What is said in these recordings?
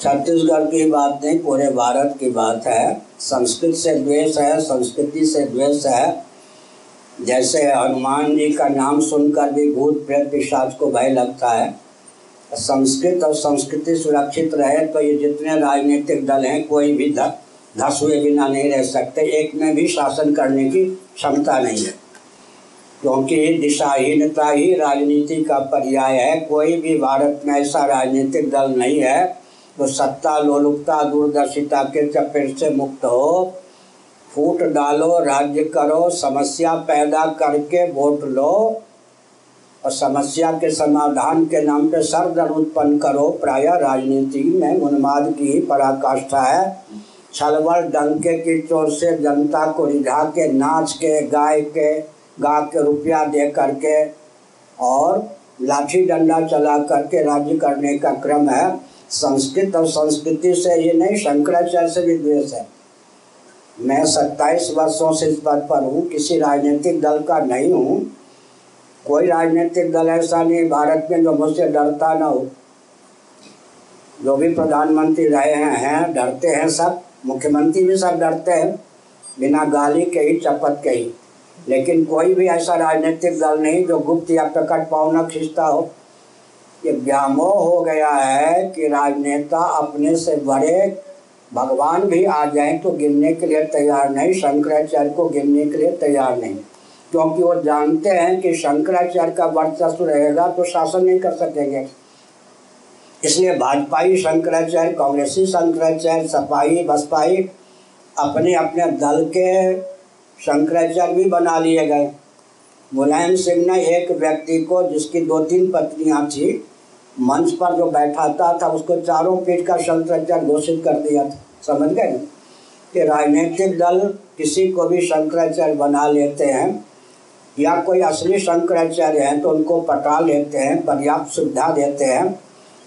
छत्तीसगढ़ की बात नहीं, पूरे भारत की बात है। संस्कृत से द्वेष है, संस्कृति से द्वेष है। जैसे हनुमान जी का नाम सुनकर भी भूत प्रेत पिशाच को भय लगता है। संस्कृत और संस्कृति सुरक्षित रहे तो ये जितने राजनीतिक दल हैं, कोई भी धस हुए बिना नहीं रह सकते। एक में भी शासन करने की क्षमता नहीं है। क्योंकि दिशाहीनता ही राजनीति का पर्याय है। कोई भी भारत में ऐसा राजनीतिक दल नहीं है तो सत्ता, लोलुपता, दूरदर्शिता के चपेट से मुक्त हो। फूट डालो, राज्य करो, समस्या पैदा करके वोट लो और समस्या के समाधान के नाम पे सरदर्द उत्पन्न करो। प्राय राजनीति में उन्माद की ही पराकाष्ठा है। छलबल डंके की चोर से जनता को रिझा के, नाच के, गाय के, गा के रुपया दे करके और लाठी डंडा चला करके राज्य करने का क्रम है। संस्कृत और संस्कृति से ये नहीं, शंकराचार्य से भी द्वेष है। मैं सत्ताईस वर्षों से इस पद पर हूँ, किसी राजनीतिक दल का नहीं हूँ। कोई राजनीतिक दल ऐसा नहीं, भारत में जो मुझसे डरता ना हो। जो भी प्रधानमंत्री रहे हैं हैं, डरते हैं सब। मुख्यमंत्री भी सब डरते हैं, बिना गाली के ही, चपत के ही। लेकिन कोई भी ऐसा राजनीतिक दल नहीं जो गुप्त या प्रकट पावना खींचता हो। ये व्यामोह हो गया है कि राजनेता अपने से बड़े भगवान भी आ जाए तो गिनने के लिए तैयार नहीं, शंकराचार्य को गिनने के लिए तैयार नहीं। क्योंकि वो जानते हैं कि शंकराचार्य का वर्चस्व रहेगा तो शासन नहीं कर सकेंगे। इसलिए भाजपाई शंकराचार्य, कांग्रेसी शंकराचार्य, सपाही बसपाई अपने अपने दल के शंकराचार्य भी बना लिए गए। मुलायम सिंह ने एक व्यक्ति को, जिसकी दो तीन पत्नियाँ थी, मंच पर जो बैठाता था, उसको चारों पीठ का शंकराचार्य घोषित कर दिया था। समझ गए कि राजनीतिक दल किसी को भी शंकराचार्य बना लेते हैं, या कोई असली शंकराचार्य हैं तो उनको पटा लेते हैं, पर्याप्त सुविधा देते हैं।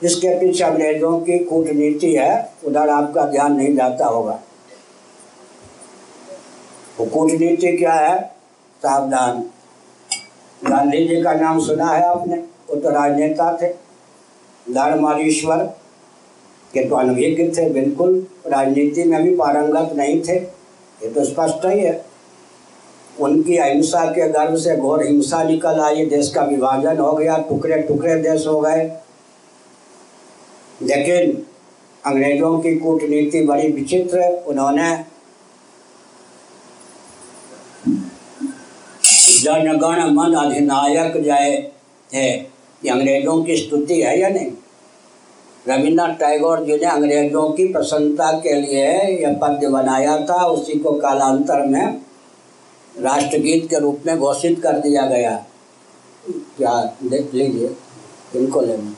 इसके पीछे अंग्रेज़ों की कूटनीति है, उधर आपका ध्यान नहीं जाता होगा। वो कूटनीति क्या है? सावधान। गांधी जी का नाम सुना है आपने, वो तो राजनेता थे। धर्मारीश्वर के तो अनभिज्ञ थे, बिल्कुल। राजनीति में भी पारंगत नहीं थे, ये तो स्पष्ट ही है। उनकी अहिंसा के गर्भ से घोर हिंसा निकल आई, देश का विभाजन हो गया टुकड़े टुकड़े देश हो गए। लेकिन अंग्रेज़ों की कूटनीति बड़ी विचित्र उन्होंने जनगण मन अधिनायक जय है ये अंग्रेज़ों की स्तुति है या नहीं? रविन्द्रनाथ टैगोर जी ने अंग्रेज़ों की प्रसन्नता के लिए यह पद्य बनाया था। उसी को कालांतर में राष्ट्रगीत के रूप में घोषित कर दिया गया। क्या देख लीजिए, इनको लेना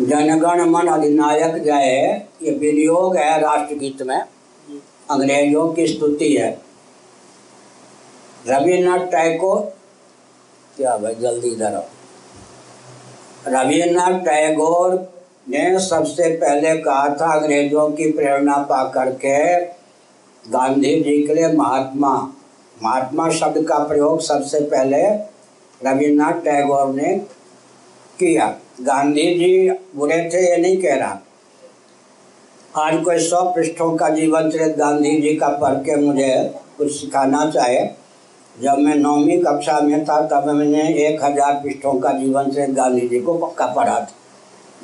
जनगण मन अधिनायक जय ये विनियोग है राष्ट्रगीत में। अंग्रेज़ों की स्तुति है। रविन्द्रनाथ टैगोर? क्या भाई, जल्दी इधर आओ। रविन्द्रनाथ टैगोर ने सबसे पहले कहा था अंग्रेज़ों की प्रेरणा पा करके गांधी जी के लिए महात्मा महात्मा शब्द का प्रयोग सबसे पहले रविन्द्रनाथ टैगोर ने किया। गांधी जी बुरे थे, ये नहीं कह रहा। आज कोई सौ पृष्ठों का जीवन चरित गांधी जी का पढ़ के मुझे कुछ सिखाना चाहे जब मैं नौवीं कक्षा में था, तब मैंने एक हज़ार पृष्ठों का जीवन से गांधी जी को पक्का पढ़ा था।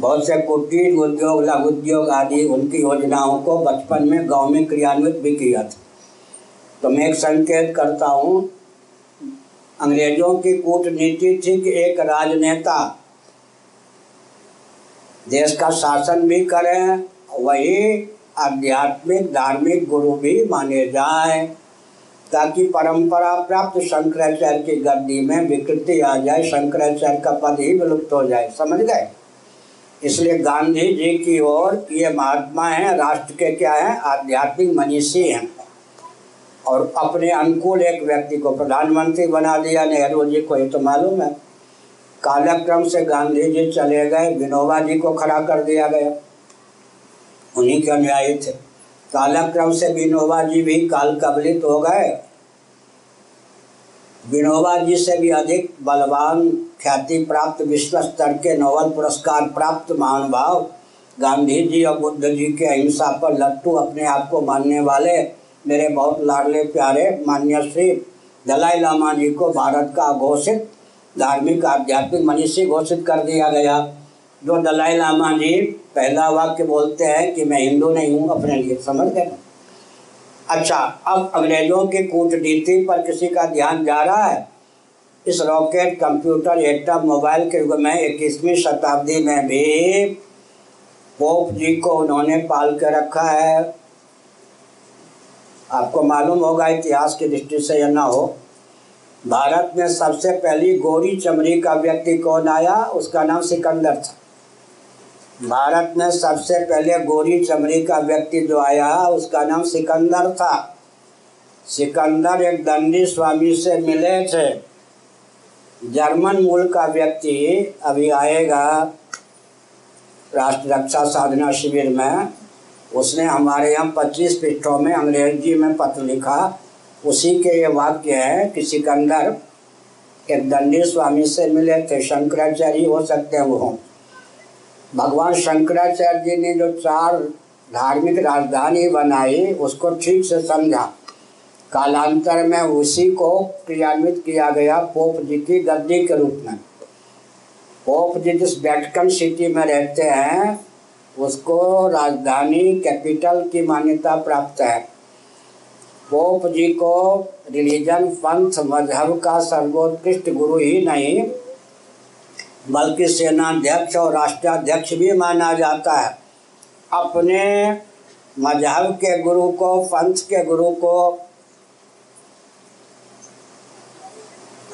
बहुत से कुटीर उद्योग, लघु उद्योग आदि, उनकी योजनाओं को बचपन में गाँव में क्रियान्वित भी किया था। तो मैं एक संकेत करता हूँ, अंग्रेज़ों की कूटनीति थी कि एक राजनेता देश का शासन भी करें, वही आध्यात्मिक, धार्मिक गुरु भी माने जाए। ताकि परंपरा प्राप्त शंकराचार्य की गद्दी में विकृति आ जाए, शंकराचार्य का पद ही विलुप्त हो जाए। समझ गए? इसलिए गांधी जी की ओर ये महात्मा हैं, राष्ट्र के क्या हैं? आध्यात्मिक मनीषी हैं। और अपने अनुकूल एक व्यक्ति को प्रधानमंत्री बना दिया नेहरू जी को, ये तो मालूम है। कालक्रम से गांधी जी चले गए, विनोबा जी को खड़ा कर दिया गया। उन्हीं के अनुयायी थे। कालक्रम से विनोबा जी भी काल कबलित हो गए। विनोबा जी से भी अधिक बलवान, ख्याति प्राप्त, विश्व स्तर के नोबल पुरस्कार प्राप्त महानुभाव गांधी जी और बुद्ध जी के अहिंसा पर लट्टू अपने आप को मानने वाले मेरे बहुत लाडले प्यारे मान्य श्री दलाई लामा जी को भारत का घोषित धार्मिक आध्यात्मिक मनीषी घोषित कर दिया गया। जो दलाई लामा जी पहला वाक्य बोलते हैं कि मैं हिंदू नहीं हूँ, अपने लिए समझ गए अच्छा अब अंग्रेज़ों की कूटनीति पर किसी का ध्यान जा रहा है? इस रॉकेट, कंप्यूटर एटम मोबाइल के युग में इक्कीसवीं शताब्दी में भी पोप जी को उन्होंने पाल के रखा है। आपको मालूम होगा इतिहास की दृष्टि से यह ना हो, भारत में सबसे पहली गोरी चमड़ी का व्यक्ति कौन आया? उसका नाम सिकंदर था। भारत में सबसे पहले गोरी चमड़ी का व्यक्ति जो आया, उसका नाम सिकंदर था। सिकंदर एक दंडी स्वामी से मिले थे। जर्मन मूल का व्यक्ति अभी आएगा राष्ट्र रक्षा साधना शिविर में। उसने हमारे यहाँ पच्चीस पृष्ठों में अंग्रेज़ी में पत्र लिखा। उसी के ये वाक्य है कि सिकंदर एक दंडी स्वामी से मिले थे। शंकराचार्य हो सकते हैं वो। भगवान शंकराचार्य जी ने जो चार धार्मिक राजधानी बनाई, उसको ठीक से समझा। कालांतर में उसी को क्रियान्वित किया गया पोप जी की गद्दी के रूप में। पोप जी जिस वेटिकन सिटी में रहते हैं, उसको राजधानी कैपिटल की मान्यता प्राप्त है। पोप जी को रिलीजन पंथ मज़हब का सर्वोत्कृष्ट गुरु ही नहीं बल्कि सेनाध्यक्ष और राष्ट्राध्यक्ष भी माना जाता है। अपने मज़हब के गुरु को, पंथ के गुरु को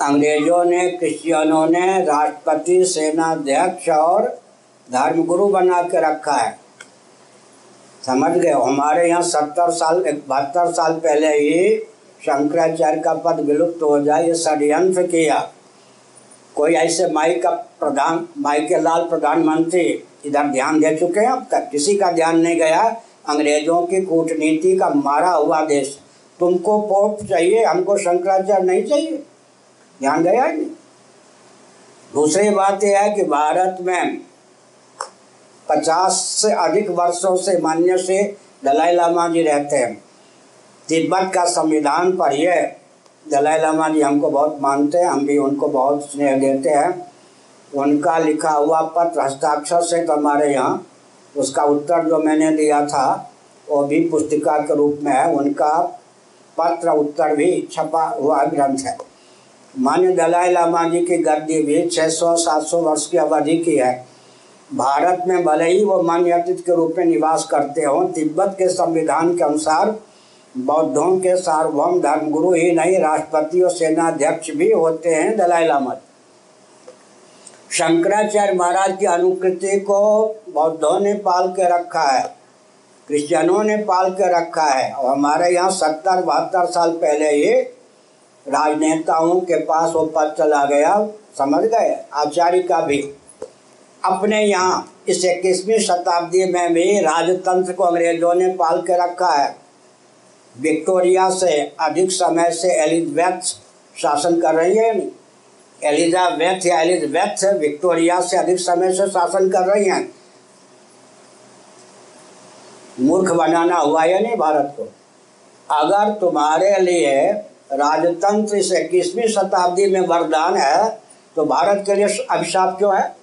अंग्रेज़ों ने, क्रिश्चियनों ने राष्ट्रपति, सेनाध्यक्ष और धर्मगुरु बना के रखा है। समझ गए? हमारे यहाँ सत्तर साल बहत्तर साल पहले ही शंकराचार्य का पद विलुप्त हो जाए, ये षडयंत्र किया। कोई ऐसे माई का प्रधान, माई के लाल प्रधानमंत्री, इधर ध्यान दे चुके हैं अब तक। किसी का ध्यान नहीं गया, अंग्रेज़ों की कूटनीति का मारा हुआ देश। तुमको पोप चाहिए, हमको शंकराचार्य नहीं चाहिए। ध्यान गया नहीं? दूसरी बात यह है कि भारत में पचास से अधिक वर्षों से मान्य से दलाई लामा जी रहते हैं। तिब्बत का संविधान पढ़िए दलाई लामा जी हमको बहुत मानते हैं, हम भी उनको बहुत स्नेह देते हैं। उनका लिखा हुआ पत्र हस्ताक्षर से तो हमारे यहाँ, उसका उत्तर जो मैंने दिया था, वो भी पुस्तिका के रूप में है। उनका पत्र उत्तर भी छपा हुआ ग्रंथ है। मान्य दलाई लामा जी की गद्दी भी 600-700 वर्ष की अवधि की है। भारत में भले ही वो मान्य अतिथि के रूप में निवास करते हों, तिब्बत के संविधान के अनुसार बौद्धों के सार्वभौम धर्मगुरु ही नहीं, राष्ट्रपति और सेनाध्यक्ष भी होते हैं दलाई लामा। शंकराचार्य महाराज की अनुकृति को बौद्धों ने पाल के रखा है, क्रिश्चियनों ने पाल के रखा है। और हमारे यहाँ सत्तर बहत्तर साल पहले ही राजनेताओं के पास वो पद चला गया, समझ गए? आचार्य का भी। अपने यहाँ इस इक्कीसवीं शताब्दी में भी राजतंत्र को अंग्रेज़ों ने पाल के रखा है। विक्टोरिया से अधिक समय से एलिजबेथ शासन कर रही है एलिजाबेथ या एलिजबेथ विक्टोरिया से अधिक समय से शासन कर रही हैं? मूर्ख बनाना हुआ या नहीं भारत को? अगर तुम्हारे लिए राजतंत्र इस इक्कीसवीं शताब्दी में वरदान है तो भारत के लिए अभिशाप क्यों है?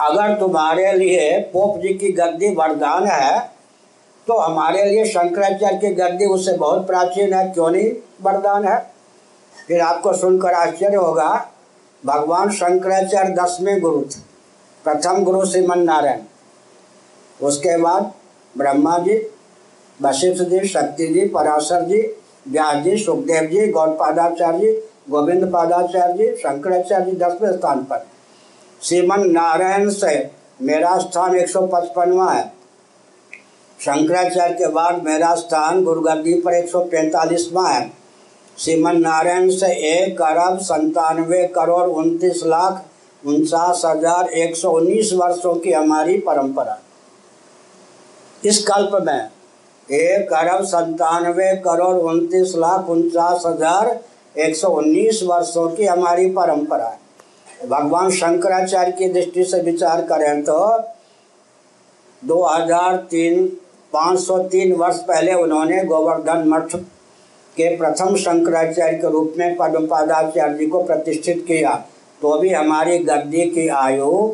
अगर तुम्हारे लिए पोप जी की गद्दी वरदान है तो हमारे लिए शंकराचार्य की गद्दी उससे बहुत प्राचीन है, क्यों नहीं? वरदान है। फिर आपको सुनकर आश्चर्य होगा, भगवान शंकराचार्य दसवें गुरु थे। प्रथम गुरु श्रीमन नारायण उसके बाद ब्रह्मा जी, वशिष्ठ जी, शक्ति जी, पराशर जी, व्यास जी, सुखदेव जी, गौरपादाचार्य जी गोविंद पादाचार्य जी, शंकराचार्य जी दसवें स्थान पर। श्रीमन नारायण से मेरा स्थान एक सौ पचपनवा है। शंकराचार्य के बाद मेरा स्थान गुरुगद्दी पर एक सौ पैंतालीसवा है। श्रीमन नारायण से एक अरब संतानवे करोड़ उनतीस लाख उनचास हज़ार एक सौ उन्नीस वर्षों की हमारी परंपरा। इस कल्प में एक अरब संतानवे करोड़ उनतीस लाख उनचास हज़ार एक सौ उन्नीस वर्षों की हमारी परंपरा है। भगवान शंकराचार्य की दृष्टि से विचार करें तो 2003 503 वर्ष पहले उन्होंने गोवर्धन मठ के प्रथम शंकराचार्य के रूप में पद्मपादाचार्य जी को प्रतिष्ठित किया। तो भी हमारी गद्दी की आयु,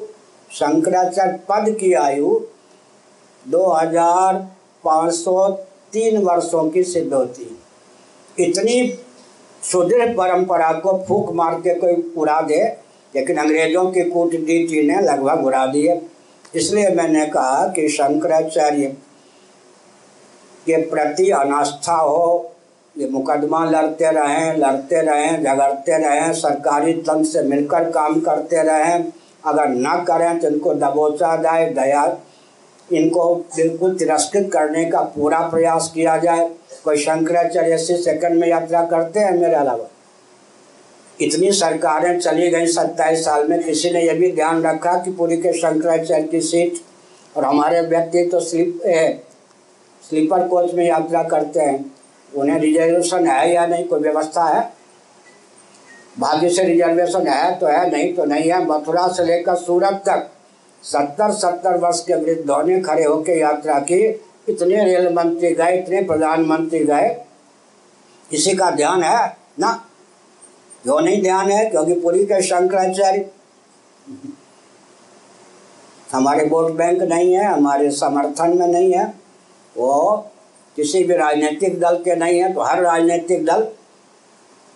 शंकराचार्य पद की आयु 2503 वर्षों की सिद्ध होती। इतनी सुदृढ़ परंपरा को फूक मार के कोई उड़ा दे, लेकिन अंग्रेज़ों की कूटनीति ने लगभग उड़ा दिए इसलिए मैंने कहा कि शंकराचार्य के प्रति अनास्था हो। ये मुकदमा लड़ते रहें लड़ते रहें, झगड़ते रहें, सरकारी तंत्र से मिलकर काम करते रहें। अगर न करें तो इनको दबोचा जाए, दया, इनको बिल्कुल तिरस्कृत करने का पूरा प्रयास किया जाए। कोई शंकराचार्य अस्सी सेकंड में यात्रा करते हैं मेरे अलावा? इतनी सरकारें चली गई सत्ताईस साल में, किसी ने यह भी ध्यान रखा कि पूरी के शंकराचार्य की सीट और हमारे व्यक्ति तो स्लीप स्लीपर कोच में यात्रा करते हैं। उन्हें रिजर्वेशन है या नहीं, कोई व्यवस्था है? भाग्य से रिजर्वेशन है तो है, नहीं तो नहीं है। मथुरा से लेकर सूरत तक सत्तर सत्तर वर्ष के वृद्धों ने खड़े होकर यात्रा की। इतने रेल मंत्री गए, इतने प्रधानमंत्री गए। किसी का ध्यान है ना? क्यों नहीं ध्यान है? क्योंकि पूरी के शंकराचार्य हमारे वोट बैंक नहीं है, हमारे समर्थन में नहीं है। वो किसी भी राजनीतिक दल के नहीं है तो हर राजनीतिक दल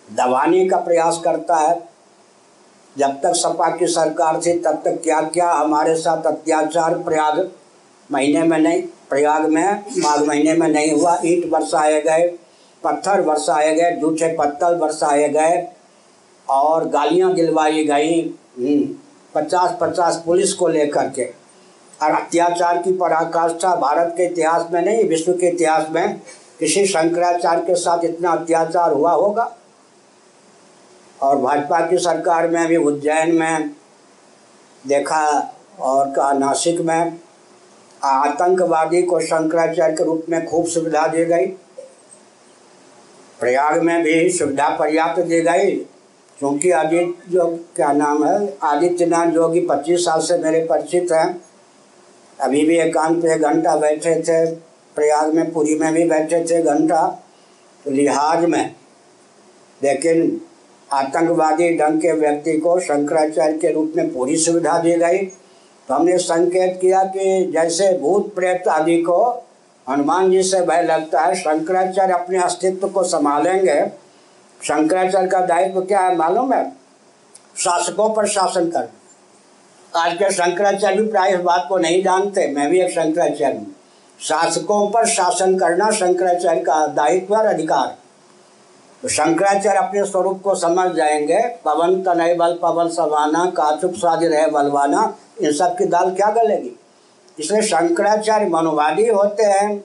दबाने का प्रयास करता है। जब तक सपा की सरकार थी तब तक क्या क्या हमारे साथ अत्याचार प्रयाग महीने में नहीं प्रयाग में माघ महीने में नहीं हुआ। ईंट बरसाए गए पत्थर बरसाए गए जूठे पत्थर बरसाए गए और गालियाँ दिलवाई गई हम्म, पचास पचास पुलिस को लेकर के। और अत्याचार की पराकाष्ठा भारत के इतिहास में नहीं, विश्व के इतिहास में किसी शंकराचार्य के साथ इतना अत्याचार हुआ होगा? और भाजपा की सरकार में भी उज्जैन में, देखा और कहा नासिक में आतंकवादी को शंकराचार्य के रूप में खूब सुविधा दी गई। प्रयाग में भी सुविधा पर्याप्त दी गई, क्योंकि आदित्य जो, क्या नाम है, आदित्यनाथ जोगी पच्चीस साल से मेरे परिचित हैं। अभी भी एकांत पे घंटा बैठे थे, प्रयाग में, पुरी में भी बैठे थे घंटा, लिहाज में। लेकिन आतंकवादी ढंग के व्यक्ति को शंकराचार्य के रूप में पूरी सुविधा दी गई। तो हमने संकेत किया कि जैसे भूत प्रेत आदि को हनुमान जी से भय लगता है, शंकराचार्य अपने अस्तित्व को संभालेंगे। शंकराचार्य का दायित्व क्या है मालूम है? शासकों पर शासन कर आज के शंकराचार्य भी प्राय इस बात को नहीं जानते, मैं भी एक शंकराचार्य हूँ। शासकों पर शासन करना शंकराचार्य का दायित्व और अधिकार। तो शंकराचार्य अपने स्वरूप को समझ जाएँगे, पवन तनय बल, पवन सवाना काचुप स्वादि रहे बलवाना, इन सब की दाल क्या गलेगी? इसलिए शंकराचार्य मनोवादी होते हैं।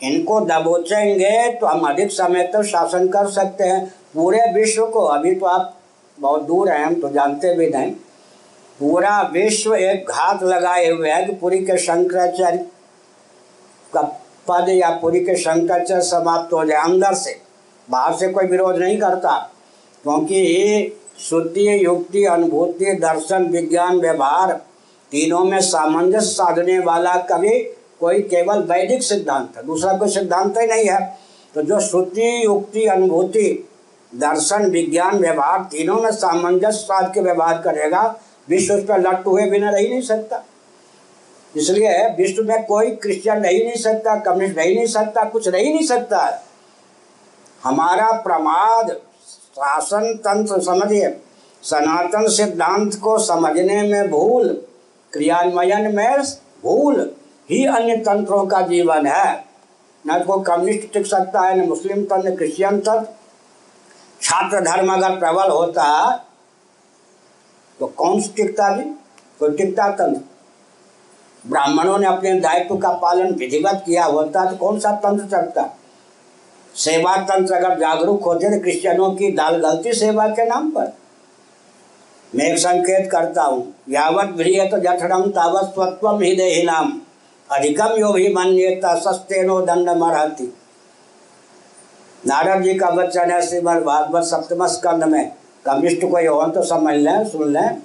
इनको दबोचेंगे तो हम अधिक समय तक तो शासन कर सकते हैं। पूरे विश्व को, अभी तो आप बहुत दूर हैं, हम तो जानते भी नहीं। पूरा विश्व एक घात लगाए हुए है कि पूरी के शंकराचार्य का पद या पूरी के शंकराचार्य समाप्त हो जाए अंदर से। बाहर से कोई विरोध नहीं करता, क्योंकि ये शुद्धि, युक्ति, अनुभूति, दर्शन, विज्ञान, व्यवहार तीनों में सामंजस्य साधने वाला कभी कोई केवल वैदिक सिद्धांत है दूसरा कोई सिद्धांत ही नहीं है। तो जो श्रुति युक्ति, अनुभूति, दर्शन, विज्ञान, व्यवहार तीनों में सामंजस्य साध के व्यवहार करेगा विश्व उस पर लट हुए बिना रह नहीं सकता। इसलिए विश्व में कोई क्रिश्चियन रह नहीं सकता, कम्युनिस्ट रह नहीं सकता, कुछ रह नहीं सकता है। हमारा प्रमाद शासन तंत्र समझिए, सनातन सिद्धांत को समझने में भूल, क्रियान्वयन में भूल ही अन्य तंत्रों का जीवन है। न तो कम्युनिस्ट टिक सकता है, न मुस्लिम तंत्र क्रिश्चियन तंत्र। छात्र धर्म अगर प्रबल होता तो कौन सी टिकता जी कोई टिकता तंत्र ब्राह्मणों ने अपने दायित्व का पालन विधिवत किया होता तो कौन सा तंत्र चलता सेवा तंत्र अगर जागरूक होते तो क्रिश्चियनों की दाल गलती सेवा के नाम पर। मैं एक संकेत करता हूँ, यावत भ्रिय तो जठरम तावत स्वत्व ही दे नाम अधिकम यो भी मान्यता सस्ते नो दंड मरहती। नारद जी का वचन है श्रीमद भागवत सप्तम स्कंद में कम्युनिस्ट कोई हो तो समझ लें, सुन लें।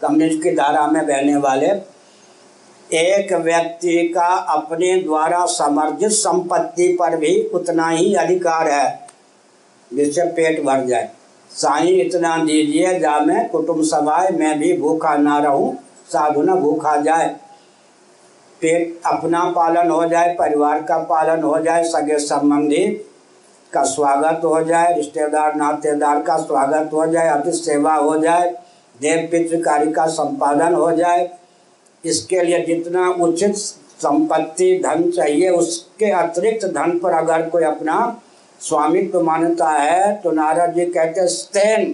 कम्युनिस्ट की धारा में बहने वाले, एक व्यक्ति का अपने द्वारा समर्जित संपत्ति पर भी उतना ही अधिकार है, जिससे पेट भर जाए। साई, इतना दीजिए जा मैं कुटुंब सभाए, मैं भी भूखा ना रहूँ, साधु न भूखा जाए। पेट अपना पालन हो जाए, परिवार का पालन हो जाए, सगे संबंधी का स्वागत हो जाए, रिश्तेदार, नातेदार का स्वागत हो जाए, अति सेवा हो जाए, देव पितृ कार्य का संपादन हो जाए, इसके लिए जितना उचित संपत्ति, धन चाहिए, उसके अतिरिक्त धन पर अगर कोई अपना स्वामित्व मानता है तो नारद जी कहते स्तेन,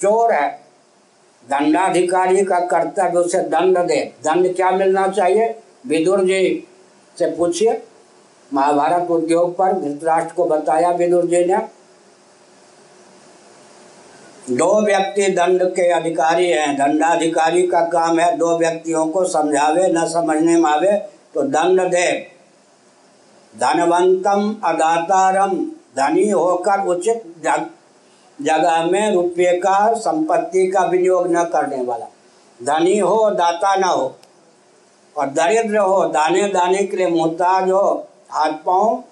चोर है। दंडाधिकारी का कर्तव्य उसे दंड दे। दंड क्या मिलना चाहिए? विदुर जी से पूछिए। महाभारत उद्योग पर धृतराष्ट्र को बताया विदुर जी ने। दो व्यक्ति दंड के अधिकारी हैं। दंडाधिकारी का काम है दो व्यक्तियों को समझावे, न समझने में आवे तो दंड दे। धनवंतम अदातारम, धनी होकर उचित जगह में रुपये का संपत्ति का विनियोग न करने वाला। धनी हो, दाता न हो, और दरिद्र हो दाने दाने के लिए मोहताज हो हाथ पाँव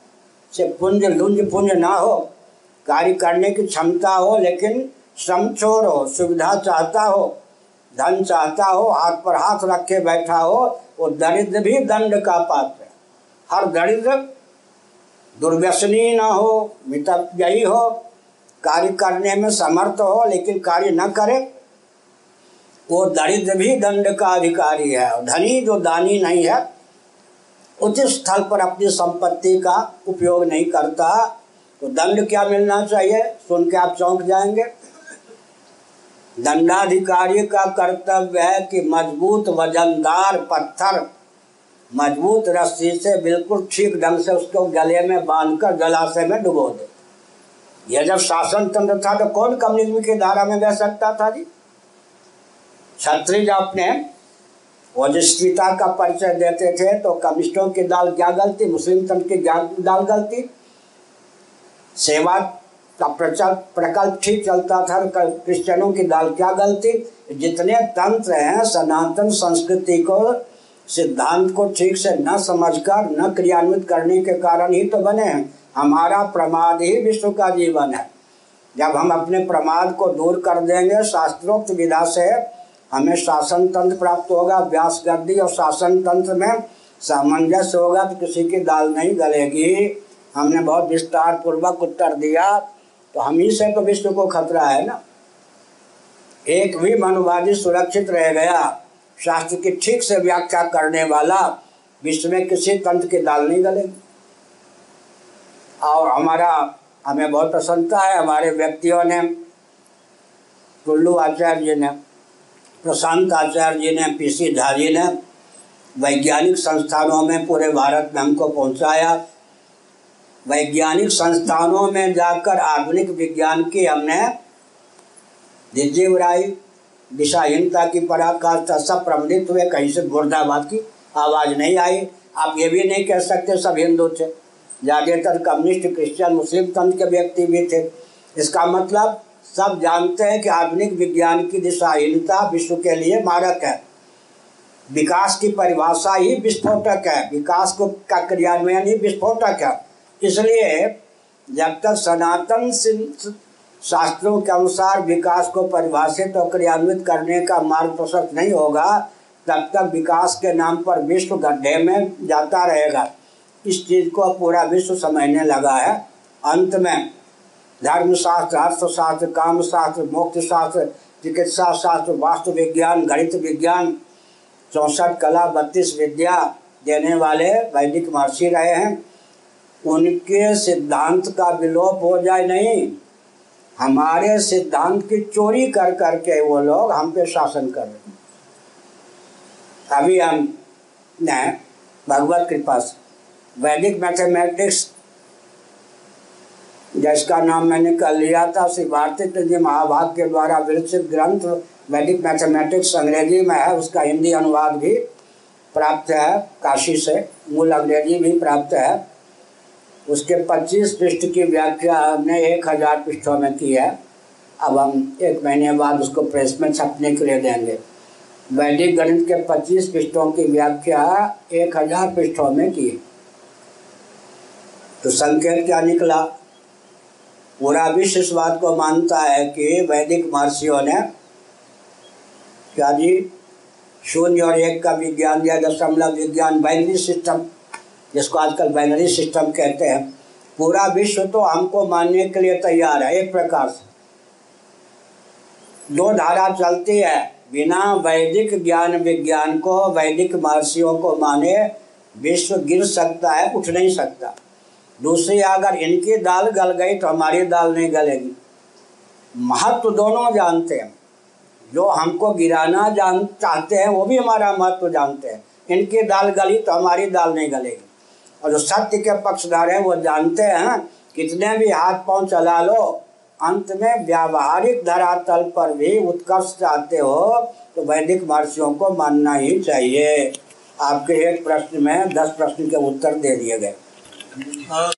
से पुंज, लुंज पुंज ना हो। कार्य करने की क्षमता हो, लेकिन श्रम चोर हो, सुविधा चाहता हो, धन चाहता हो, हाथ पर हाथ रखे बैठा हो, वो दरिद्र भी दंड का पात्र हर दरिद्र दुर्व्यसनी ना हो, मितव्ययी हो, कार्य करने में समर्थ हो, लेकिन कार्य न करे, वो दरिद्र भी दंड का अधिकारी है। धनी जो दानी नहीं है उचित स्थल पर अपनी संपत्ति का उपयोग नहीं करता। तो दंड क्या मिलना चाहिए? सुन के आप चौंक जाएँगे। दंडाधिकारी का कर्तव्य है कि मज़बूत वजनदार पत्थर मज़बूत रस्सी से बिल्कुल ठीक ढंग से उसको गले में बांधकर जलाशय में डुबो दे। यह जब शासन तंत्र था तो कौन कम्युनिज्म की धारा में बह सकता था जी? क्षत्रिय अपने ओजस्विता का परिचय देते थे तो कम्युनिस्टों की दाल क्या गलती? मुस्लिम तंत्र की दाल गलती? सेवा का प्रचार, प्रकल्प ठीक चलता था क्रिश्चियनों की दाल क्या गलती? जितने तंत्र हैं, सनातन संस्कृति को, सिद्धांत को ठीक से न समझकर, न क्रियान्वित करने के कारण ही तो बने हैं। हमारा प्रमाद ही विश्व का जीवन है। जब हम अपने प्रमाद को दूर कर देंगे, शास्त्रोक्त विधा से हमें शासन तंत्र प्राप्त होगा व्यास गद्दी और शासन तंत्र में सामंजस्य होगा तो किसी की दाल नहीं गलेगी। हमने बहुत विस्तार पूर्वक उत्तर दिया। तो हम ही से तो विश्व को खतरा है ना। एक भी मनुवादी सुरक्षित रह गया, शास्त्र की ठीक से व्याख्या करने वाला विश्व में किसी तंत्र की दाल नहीं गलेगी। और हमारा, हमें बहुत प्रसन्नता है, हमारे व्यक्तियों ने टुल्लू आचार्य जी ने प्रशांत आचार्य जी ने, पी सी झा जी ने वैज्ञानिक संस्थानों में पूरे भारत में हमको पहुँचाया। वैज्ञानिक संस्थानों में जाकर आधुनिक विज्ञान की हमने दिज्जी उड़ाई दिशाहीनता की पराकाष्ठा सब प्रमदित हुए, कहीं से मुर्दाबाद की आवाज़ नहीं आई। आप ये भी नहीं कह सकते, सब हिंदू थे। ज़्यादातर कम्युनिस्ट, क्रिश्चियन, मुस्लिम तंत्र के व्यक्ति भी थे। इसका मतलब सब जानते हैं कि आधुनिक विज्ञान की दिशाहीनता विश्व के लिए मारक है। विकास की परिभाषा ही विस्फोटक है। विकास को का क्रियान्वयन ही विस्फोटक है। इसलिए जब तक सनातन शास्त्रों के अनुसार विकास को परिभाषित और क्रियान्वित करने का मार्ग प्रशस्त नहीं होगा, तब तक विकास के नाम पर विश्व गड्ढे में जाता रहेगा। इस चीज़ को पूरा विश्व समझने लगा है। अंत में धर्मशास्त्र, अर्थशास्त्र काम शास्त्र मोक्ष शास्त्र चिकित्सा शास्त्र वास्तु विज्ञान गणित विज्ञान चौंसठ कला, बत्तीस विद्या देने वाले वैदिक महर्षि रहे हैं। उनके सिद्धांत का विलोप हो जाए नहीं, हमारे सिद्धांत की चोरी कर करके वो लोग हम पे शासन कर रहे अभी हम ने भगवत कृपा से, वैदिक मैथमेटिक्स जिसका नाम मैंने कल लिया था श्री भारती जी महाभाग के द्वारा विरचित ग्रंथ, वैदिक मैथमेटिक्स, अंग्रेज़ी में है, उसका हिंदी अनुवाद भी प्राप्त है, काशी से, मूल अंग्रेज़ी भी प्राप्त है। उसके 25 पृष्ठ की व्याख्या हमने एक हज़ार पृष्ठों में की है। अब हम एक महीने बाद उसको प्रेस में छपने के लिए देंगे। वैदिक गणित के 25 पृष्ठों की व्याख्या एक हज़ार पृष्ठों में की। तो संकेत क्या निकला? पूरा विश्व इस बात को मानता है कि वैदिक महर्षियों ने क्या जी, शून्य और एक का विज्ञान या दशमलव विज्ञान बाइनरी सिस्टम जिसको आजकल बाइनरी सिस्टम कहते हैं। पूरा विश्व तो हमको मानने के लिए तैयार है, एक प्रकार से। दो धारा चलती है, बिना वैदिक ज्ञान विज्ञान को, वैदिक महर्षियों को माने, विश्व गिर सकता है, उठ नहीं सकता। दूसरी, अगर इनकी दाल गल गई तो हमारी दाल नहीं गलेगी। महत्व दोनों जानते हैं। जो हमको गिराना जान, चाहते हैं, वो भी हमारा महत्व जानते हैं। इनकी दाल गली तो हमारी दाल नहीं गलेगी। और जो सत्य के पक्षधार हैं, वो जानते हैं, कितने भी हाथ पाँव चला लो, अंत में व्यावहारिक धरातल पर भी उत्कर्ष चाहते हो तो वैदिक महर्षियों को मानना ही चाहिए। आपके एक प्रश्न में दस प्रश्न के उत्तर दे दिए गए। halo.